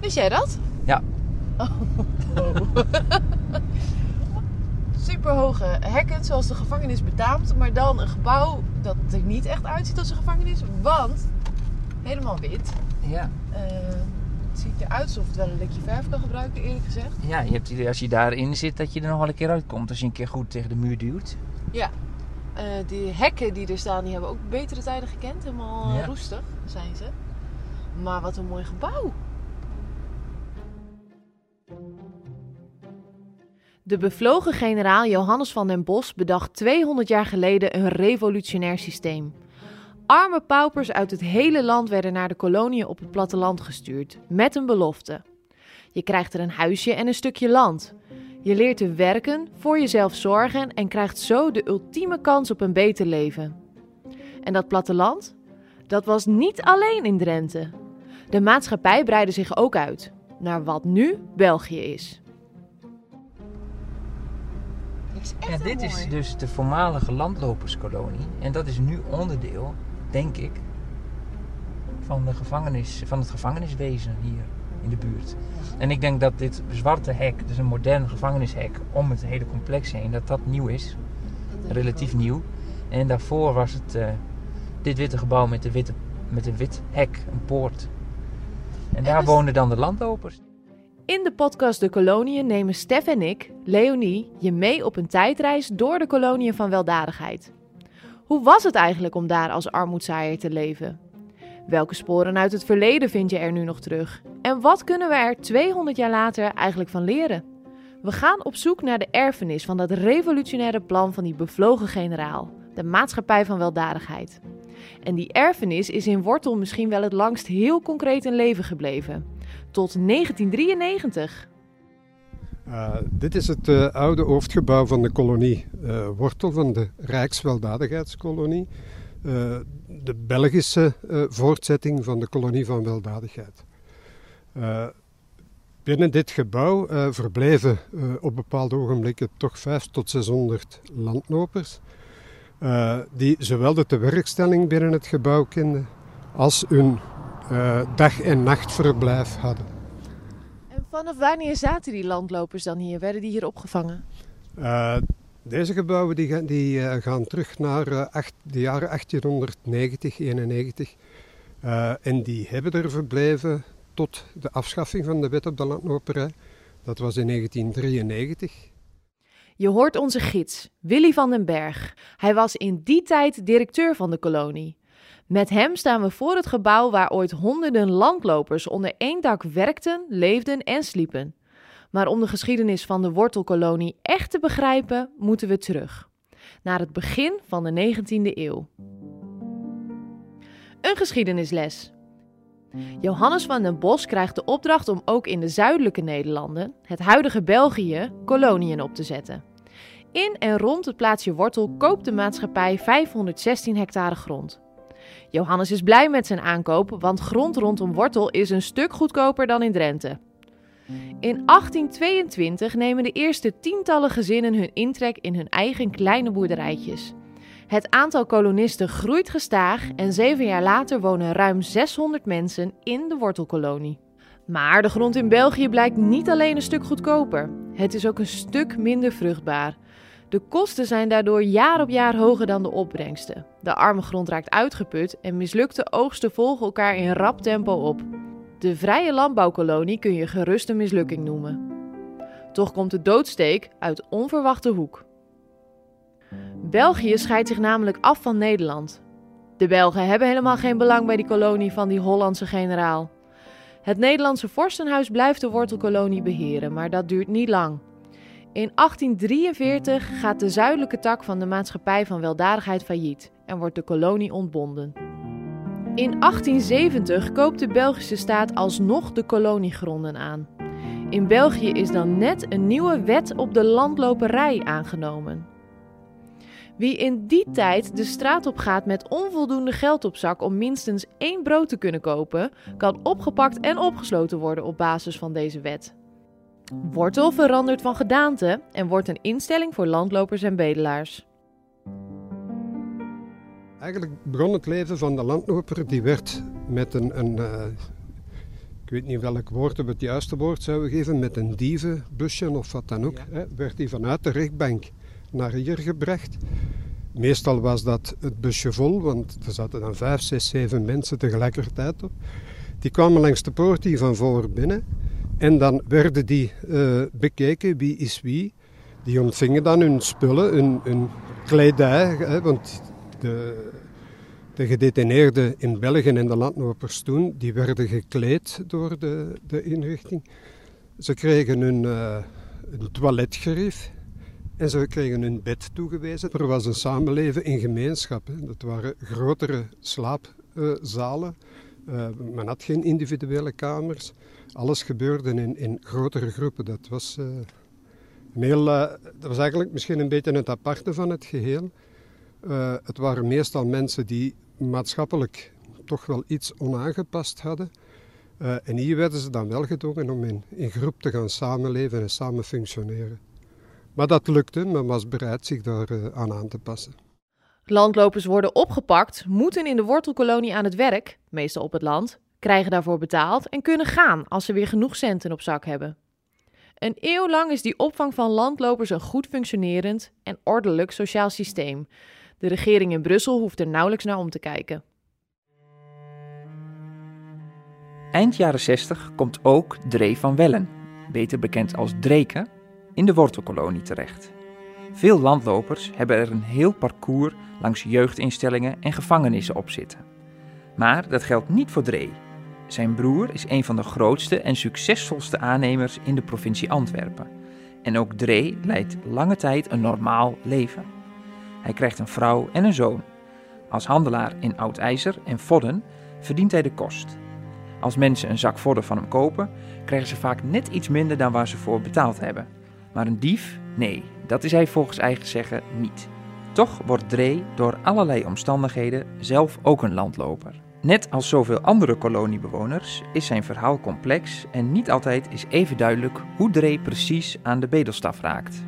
Wist jij dat? Ja. Superhoge hekken, zoals de gevangenis betaamt. Maar dan een gebouw dat er niet echt uitziet als een gevangenis. Want helemaal wit. Ja. Eh, het ziet eruit alsof het wel een likje verf kan gebruiken, eerlijk gezegd. Ja, je hebt, idee als je daarin zit dat je er nog wel een keer uitkomt. Als je een keer goed tegen de muur duwt. Ja. Eh, die hekken die er staan, die hebben ook betere tijden gekend. Helemaal Ja. roestig zijn ze. Maar wat een mooi gebouw. De bevlogen generaal Johannes van den Bos bedacht 200 jaar geleden een revolutionair systeem. Arme paupers uit het hele land werden naar de koloniën op het platteland gestuurd, met een belofte. Je krijgt er een huisje en een stukje land. Je leert te werken, voor jezelf zorgen en krijgt zo de ultieme kans op een beter leven. En dat platteland? Dat was niet alleen in Drenthe. De maatschappij breidde zich ook uit, naar wat nu België is. Is echt Ja, dit is dus de voormalige landloperskolonie. En dat is nu onderdeel, denk ik, van, de gevangenis, van het gevangeniswezen hier in de buurt. En ik denk dat dit zwarte hek, dus een modern gevangenishek om het hele complex heen, dat dat nieuw is. Relatief nieuw. En daarvoor was het eh, dit witte gebouw met, de witte, met een wit hek, een poort. En daar dus- woonden dan de landlopers. In de podcast De Koloniën nemen Stef en ik, Leonie, je mee op een tijdreis door de koloniën van weldadigheid. Hoe was het eigenlijk om daar als armoedzaaier te leven? Welke sporen uit het verleden vind je er nu nog terug? En wat kunnen we er 200 jaar later eigenlijk van leren? We gaan op zoek naar de erfenis van dat revolutionaire plan van die bevlogen generaal, de maatschappij van weldadigheid. En die erfenis is in wortel misschien wel het langst heel concreet in leven gebleven. Tot 1993. Uh, dit is het uh, oude hoofdgebouw van de kolonie uh, Wortel van de Rijksweldadigheidskolonie. Uh, de Belgische voortzetting van de kolonie van weldadigheid. binnen dit gebouw verbleven op bepaalde ogenblikken toch 500 tot 600 landlopers. die zowel de tewerkstelling binnen het gebouw kenden als hun dag- en nachtverblijf hadden. Vanaf wanneer zaten die landlopers dan hier? Werden die hier opgevangen? Uh, deze gebouwen die gaan, die, uh, gaan terug naar uh, acht, de jaren 1890, 91. en die hebben er verbleven tot de afschaffing van de wet op de landloperij. Dat was in 1993. Je hoort onze gids, Willy van den Berg. Hij was in die tijd directeur van de kolonie. Met hem staan we voor het gebouw waar ooit honderden landlopers onder één dak werkten, leefden en sliepen. Maar om de geschiedenis van de wortelkolonie echt te begrijpen, moeten we terug. Naar het begin van de 19e eeuw. Een geschiedenisles. Johannes van den Bos krijgt de opdracht om ook in de zuidelijke Nederlanden, het huidige België, koloniën op te zetten. In en rond het plaatsje Wortel koopt de maatschappij 516 hectare grond. Johannes is blij met zijn aankoop, want grond rondom Wortel is een stuk goedkoper dan in Drenthe. In 1822 nemen de eerste tientallen gezinnen hun intrek in hun eigen kleine boerderijtjes. Het aantal kolonisten groeit gestaag en zeven jaar later wonen ruim 600 mensen in de wortelkolonie. Maar de grond in België blijkt niet alleen een stuk goedkoper, het is ook een stuk minder vruchtbaar. De kosten zijn daardoor jaar op jaar hoger dan de opbrengsten. De arme grond raakt uitgeput en mislukte oogsten volgen elkaar in rap tempo op. De vrije landbouwkolonie kun je gerust een mislukking noemen. Toch komt de doodsteek uit onverwachte hoek. België scheidt zich namelijk af van Nederland. De Belgen hebben helemaal geen belang bij die kolonie van die Hollandse generaal. Het Nederlandse vorstenhuis blijft de wortelkolonie beheren, maar dat duurt niet lang. In 1843 gaat de zuidelijke tak van de maatschappij van weldadigheid failliet en wordt de kolonie ontbonden. In 1870 koopt de Belgische staat alsnog de koloniegronden aan. In België is dan net een nieuwe wet op de landloperij aangenomen. Wie in die tijd de straat op gaat met onvoldoende geld op zak om minstens één brood te kunnen kopen, kan opgepakt en opgesloten worden op basis van deze wet. Wortel verandert van gedaante en wordt een instelling voor landlopers en bedelaars. Eigenlijk begon het leven van de landloper, die werd met een, een uh, ik weet niet welk woord we het juiste woord zouden geven, met een dievenbusje of wat dan ook, hè, werd hij vanuit de rechtbank naar hier gebracht. Meestal was dat het busje vol, want er zaten dan vijf, zes, zeven mensen tegelijkertijd op. Die kwamen langs de poort hier van voor binnen en dan werden die uh, bekeken, wie is wie. Die ontvingen dan hun spullen, hun, kledij, hè, want de, de gedetineerden in België en de landlopers toen, die werden gekleed door de, de inrichting. Ze kregen hun, uh, een toiletgerief en ze kregen hun bed toegewezen. Er was een samenleven in gemeenschap. Hè. Dat waren grotere slaapzalen. Men had geen individuele kamers. Alles gebeurde in, in grotere groepen. Dat was, uh, heel, dat was eigenlijk misschien een beetje het aparte van het geheel. Het waren meestal mensen die maatschappelijk toch wel iets onaangepast hadden. En hier werden ze dan wel gedwongen om in, in groep te gaan samenleven en samen functioneren. Maar dat lukte, men was bereid zich daar aan aan te passen. Landlopers worden opgepakt, moeten in de wortelkolonie aan het werk, meestal op het land, krijgen daarvoor betaald en kunnen gaan als ze weer genoeg centen op zak hebben. Een eeuw lang is die opvang van landlopers een goed functionerend en ordelijk sociaal systeem, de regering in Brussel hoeft er nauwelijks naar om te kijken. Eind jaren 60 komt ook Dree van Wellen, beter bekend als Dreken, in de wortelkolonie terecht. Veel landlopers hebben er een heel parcours langs jeugdinstellingen en gevangenissen op zitten. Maar dat geldt niet voor Dree. Zijn broer is een van de grootste en succesvolste aannemers in de provincie Antwerpen. En ook Dree leidt lange tijd een normaal leven. Hij krijgt een vrouw en een zoon. Als handelaar in oud ijzer en vodden verdient hij de kost. Als mensen een zak vodden van hem kopen, krijgen ze vaak net iets minder dan waar ze voor betaald hebben. Maar een dief? Nee, dat is hij volgens eigen zeggen niet. Toch wordt Dree door allerlei omstandigheden zelf ook een landloper. Net als zoveel andere koloniebewoners is zijn verhaal complex en niet altijd is even duidelijk hoe Dree precies aan de bedelstaf raakt.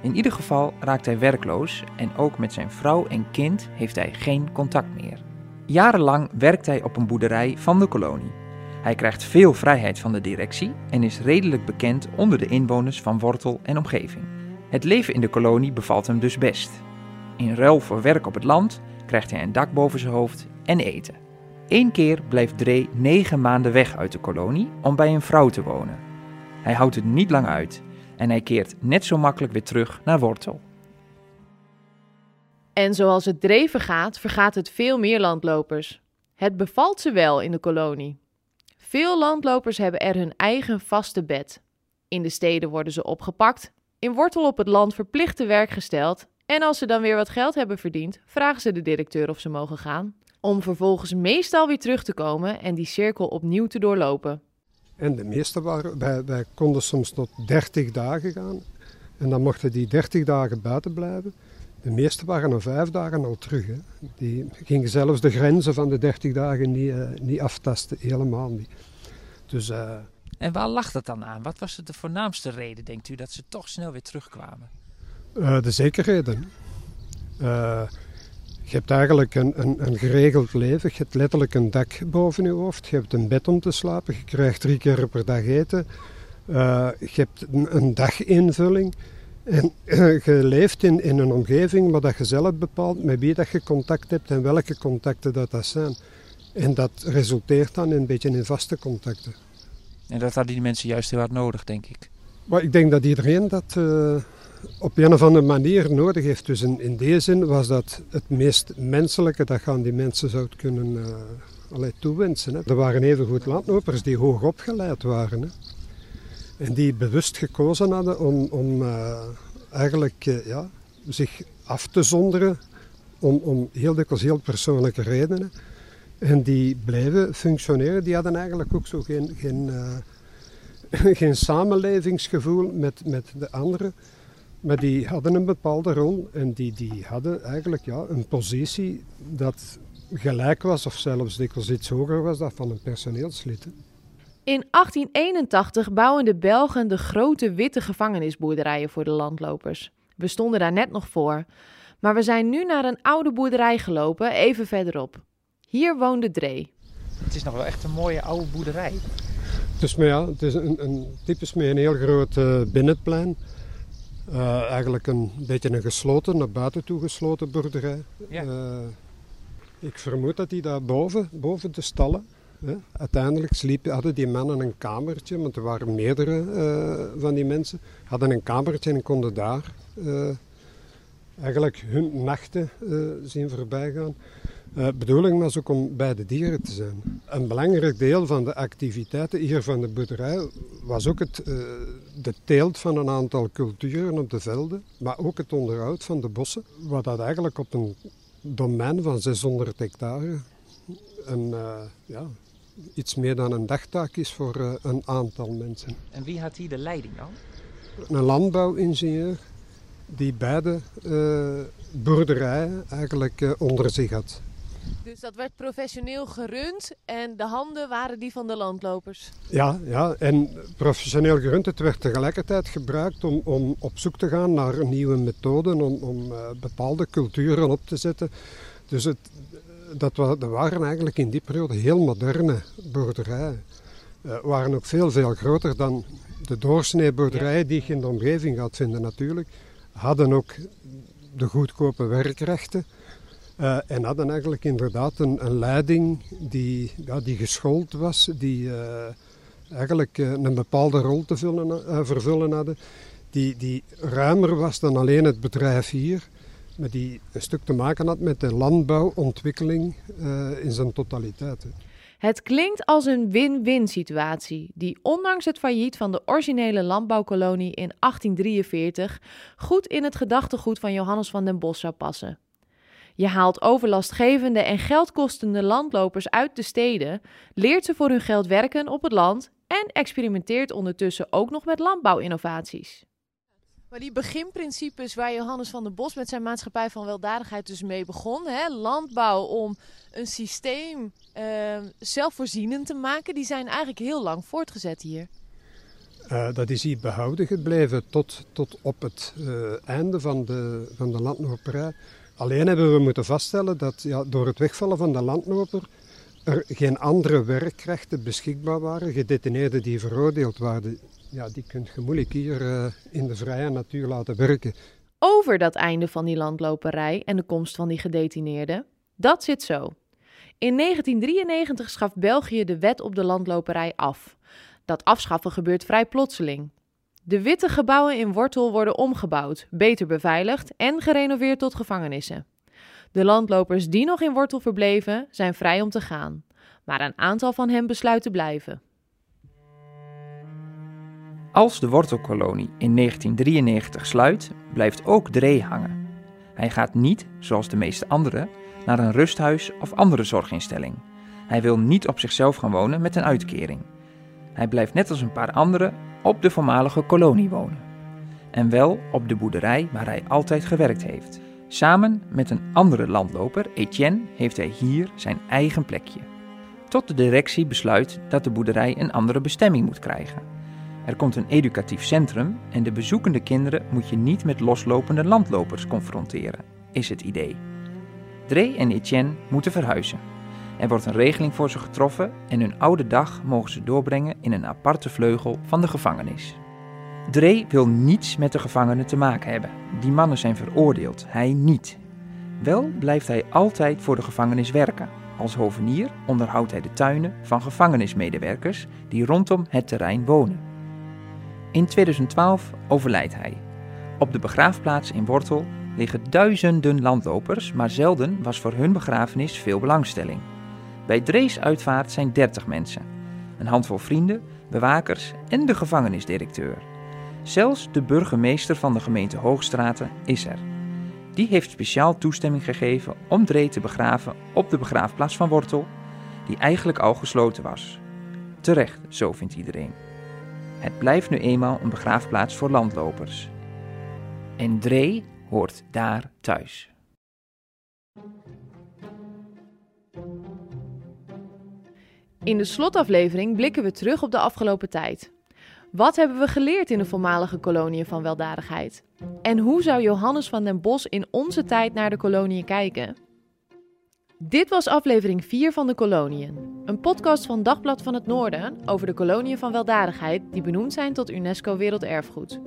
In ieder geval raakt hij werkloos en ook met zijn vrouw en kind heeft hij geen contact meer. Jarenlang werkt hij op een boerderij van de kolonie. Hij krijgt veel vrijheid van de directie en is redelijk bekend onder de inwoners van Wortel en omgeving. Het leven in de kolonie bevalt hem dus best. In ruil voor werk op het land krijgt hij een dak boven zijn hoofd en eten. Eén keer blijft Dree negen maanden weg uit de kolonie om bij een vrouw te wonen. Hij houdt het niet lang uit en hij keert net zo makkelijk weer terug naar Wortel. En zoals het dreven gaat, vergaat het veel meer landlopers. Het bevalt ze wel in de kolonie. Veel landlopers hebben er hun eigen vaste bed. In de steden worden ze opgepakt, in Wortel op het land verplicht te werk gesteld en als ze dan weer wat geld hebben verdiend, vragen ze de directeur of ze mogen gaan. Om vervolgens meestal weer terug te komen en die cirkel opnieuw te doorlopen. En de meeste waren, wij, konden soms tot 30 dagen gaan. En dan mochten die 30 dagen buiten blijven. De meeste waren na vijf dagen al terug. Hè. Die gingen zelfs de grenzen van de 30 dagen niet, uh, niet aftasten, helemaal niet. Dus, uh, en waar lag dat dan aan? Wat was de voornaamste reden, denkt u, dat ze toch snel weer terugkwamen? Uh, de zekerheden. Je hebt eigenlijk een, een, een, geregeld leven. Je hebt letterlijk een dak boven je hoofd. Je hebt een bed om te slapen. Je krijgt drie keer per dag eten. Je hebt een, een daginvulling. En uh, je leeft in, in een omgeving waar dat je zelf bepaalt met wie dat je contact hebt en welke contacten dat, dat zijn. En dat resulteert dan een beetje in vaste contacten. En dat hadden die mensen juist heel hard nodig, denk ik. Maar ik denk dat iedereen dat... Uh, op een of andere manier nodig heeft. Dus in, in die zin was dat het meest menselijke dat je aan die mensen zou kunnen uh, toewensen. Hè. Er waren evengoed landlopers die hoog opgeleid waren. Hè. En die bewust gekozen hadden om, om uh, eigenlijk uh, ja, zich af te zonderen om, om heel dikwijls heel persoonlijke redenen. En die bleven functioneren. Die hadden eigenlijk ook zo geen, geen, uh, geen samenlevingsgevoel met, met de anderen. Maar die hadden een bepaalde rol en die, die hadden eigenlijk ja, een positie dat gelijk was of zelfs dikwijls iets hoger was dan van een personeelslid. In 1881 bouwen de Belgen de grote witte gevangenisboerderijen voor de landlopers. We stonden daar net nog voor. Maar we zijn nu naar een oude boerderij gelopen, even verderop. Hier woonde Dree. Het is nog wel echt een mooie oude boerderij. Dus maar ja, het is een, een typisch met een heel groot uh, binnenplein. Uh, eigenlijk een beetje een gesloten, naar buiten toe gesloten boerderij. Ja. Uh, ik vermoed dat die daar boven, boven de stallen, uiteindelijk hadden die mannen een kamertje, want er waren meerdere uh, van die mensen, hadden een kamertje en konden daar eigenlijk hun nachten zien voorbijgaan. De bedoeling was ook om bij de dieren te zijn. Een belangrijk deel van de activiteiten hier van de boerderij was ook het, de teelt van een aantal culturen op de velden, maar ook het onderhoud van de bossen, wat dat eigenlijk op een domein van 600 hectare een, ja, iets meer dan een dagtaak is voor een aantal mensen. En wie had hier de leiding dan? Een landbouwingenieur die beide boerderijen eigenlijk onder zich had. Dus dat werd professioneel gerund en de handen waren die van de landlopers? Ja, ja en professioneel gerund. Het werd tegelijkertijd gebruikt om, om op zoek te gaan naar nieuwe methoden, om, om uh, bepaalde culturen op te zetten. Dus het, dat, waren eigenlijk in die periode heel moderne boerderijen. Uh, waren ook veel, veel groter dan de doorsnee boerderijen die je in de omgeving gaat vinden natuurlijk. Hadden ook de goedkope werkrechten. Uh, en hadden eigenlijk inderdaad een, een leiding die, ja, die geschoold was, die uh, eigenlijk een bepaalde rol te vullen, vervullen hadden, die, die ruimer was dan alleen het bedrijf hier, maar die een stuk te maken had met de landbouwontwikkeling in zijn totaliteit. Het klinkt als een win-win situatie, die ondanks het failliet van de originele landbouwkolonie in 1843 goed in het gedachtegoed van Johannes van den Bos zou passen. Je haalt overlastgevende en geldkostende landlopers uit de steden, leert ze voor hun geld werken op het land en experimenteert ondertussen ook nog met landbouwinnovaties. Maar die beginprincipes waar Johannes van der Bos met zijn maatschappij van weldadigheid dus mee begon, hè, landbouw om een systeem uh, zelfvoorzienend te maken, die zijn eigenlijk heel lang voortgezet hier. Uh, dat is hier behouden gebleven tot, tot op het uh, einde van de, van de landloperij. Alleen hebben we moeten vaststellen dat ja, door het wegvallen van de landloper er geen andere werkkrachten beschikbaar waren. Gedetineerden die veroordeeld waren, ja, die kun je moeilijk hier uh, in de vrije natuur laten werken. Over dat einde van die landloperij en de komst van die gedetineerden, dat zit zo. In 1993 schaft België de wet op de landloperij af. Dat afschaffen gebeurt vrij plotseling. De witte gebouwen in Wortel worden omgebouwd, beter beveiligd en gerenoveerd tot gevangenissen. De landlopers die nog in Wortel verbleven zijn vrij om te gaan, maar een aantal van hen besluit te blijven. Als de wortelkolonie in 1993 sluit, blijft ook Dree hangen. Hij gaat niet, zoals de meeste anderen, naar een rusthuis of andere zorginstelling. Hij wil niet op zichzelf gaan wonen met een uitkering. Hij blijft net als een paar anderen op de voormalige kolonie wonen. En wel op de boerderij waar hij altijd gewerkt heeft. Samen met een andere landloper, Etienne, heeft hij hier zijn eigen plekje. Tot de directie besluit dat de boerderij een andere bestemming moet krijgen. Er komt een educatief centrum en de bezoekende kinderen moet je niet met loslopende landlopers confronteren, is het idee. Dree en Etienne moeten verhuizen. Er wordt een regeling voor ze getroffen en hun oude dag mogen ze doorbrengen in een aparte vleugel van de gevangenis. Dree wil niets met de gevangenen te maken hebben. Die mannen zijn veroordeeld, hij niet. Wel blijft hij altijd voor de gevangenis werken. Als hovenier onderhoudt hij de tuinen van gevangenismedewerkers die rondom het terrein wonen. In 2012 overlijdt hij. Op de begraafplaats in Wortel liggen duizenden landlopers, maar zelden was voor hun begrafenis veel belangstelling. Bij Drees uitvaart zijn 30 mensen. Een handvol vrienden, bewakers en de gevangenisdirecteur. Zelfs de burgemeester van de gemeente Hoogstraten is er. Die heeft speciaal toestemming gegeven om Dree te begraven op de begraafplaats van Wortel, die eigenlijk al gesloten was. Terecht, zo vindt iedereen. Het blijft nu eenmaal een begraafplaats voor landlopers. En Dree hoort daar thuis. In de slotaflevering blikken we terug op de afgelopen tijd. Wat hebben we geleerd in de voormalige koloniën van weldadigheid? En hoe zou Johannes van den Bos in onze tijd naar de koloniën kijken? Dit was aflevering 4 van de Koloniën. Een podcast van Dagblad van het Noorden over de koloniën van weldadigheid die benoemd zijn tot UNESCO Werelderfgoed.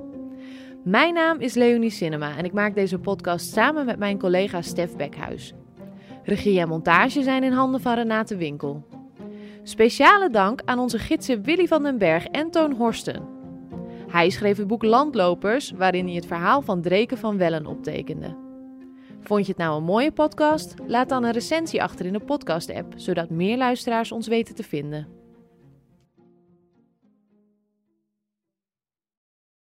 Mijn naam is Leonie Cinema en ik maak deze podcast samen met mijn collega Stef Bekhuis. Regie en montage zijn in handen van Renate Winkel. Speciale dank aan onze gidsen Willy van den Berg en Toon Horsten. Hij schreef het boek Landlopers, waarin hij het verhaal van Dreken van Wellen optekende. Vond je het nou een mooie podcast? Laat dan een recensie achter in de podcast-app, zodat meer luisteraars ons weten te vinden.